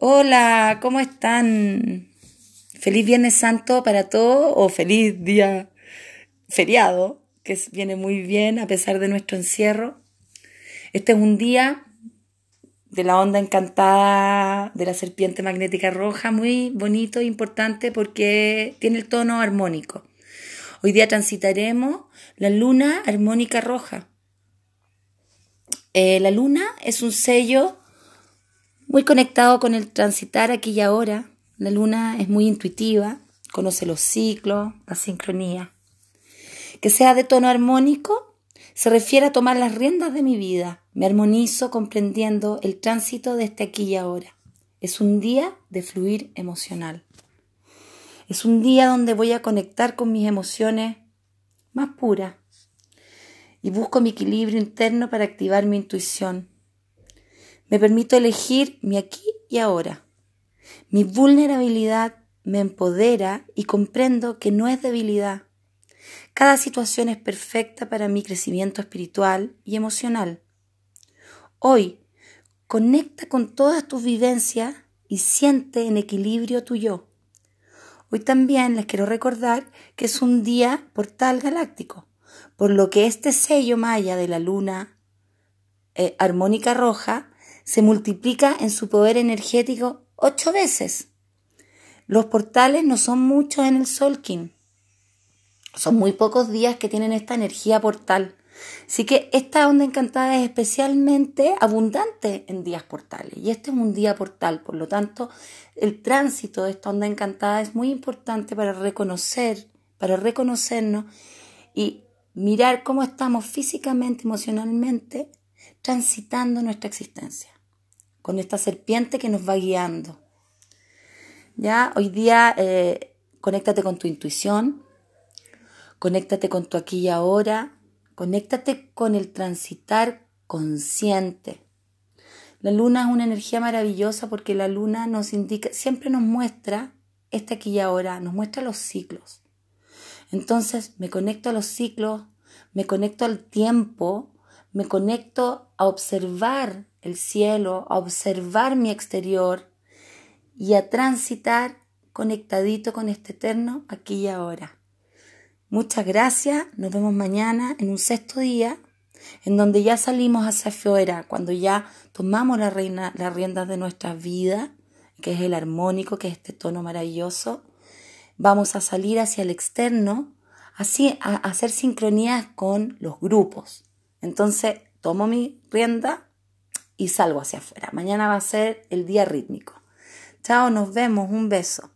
Hola, ¿cómo están? Feliz Viernes Santo para todos o feliz día feriado, que viene muy bien a pesar de nuestro encierro. Este es un día de la onda encantada de la serpiente magnética roja, muy bonito e importante porque tiene el tono armónico. Hoy día transitaremos la luna armónica roja. Eh, la luna es un sello muy conectado con el transitar aquí y ahora. La luna es muy intuitiva, conoce los ciclos, la sincronía. Que sea de tono armónico se refiere a tomar las riendas de mi vida. Me armonizo comprendiendo el tránsito de este aquí y ahora. Es un día de fluir emocional. Es un día donde voy a conectar con mis emociones más puras y busco mi equilibrio interno para activar mi intuición. Me permito elegir mi aquí y ahora. Mi vulnerabilidad me empodera y comprendo que no es debilidad. Cada situación es perfecta para mi crecimiento espiritual y emocional. Hoy, conecta con todas tus vivencias y siente en equilibrio tu yo. Hoy también les quiero recordar que es un día portal galáctico, por lo que este sello maya de la luna eh, armónica roja se multiplica en su poder energético ocho veces. Los portales no son muchos en el Solkin. Son muy pocos días que tienen esta energía portal. Así que esta onda encantada es especialmente abundante en días portales. Y este es un día portal. Por lo tanto, el tránsito de esta onda encantada es muy importante para reconocer, para reconocernos y mirar cómo estamos físicamente, emocionalmente, transitando nuestra existencia con esta serpiente que nos va guiando. Ya, hoy día eh, conéctate con tu intuición, conéctate con tu aquí y ahora, conéctate con el transitar consciente. La luna es una energía maravillosa porque la luna nos indica, siempre nos muestra este aquí y ahora, nos muestra los ciclos. Entonces me conecto a los ciclos, me conecto al tiempo, me conecto a observar el cielo, a observar mi exterior y a transitar conectadito con este eterno aquí y ahora. Muchas gracias, nos vemos mañana en un sexto día, en donde ya salimos hacia afuera, cuando ya tomamos la las riendas de nuestra vida, que es el armónico, que es este tono maravilloso, vamos a salir hacia el externo, así a hacer sincronías con los grupos. Entonces, tomo mi rienda y salgo hacia afuera. Mañana va a ser el día rítmico. Chao, nos vemos, un beso.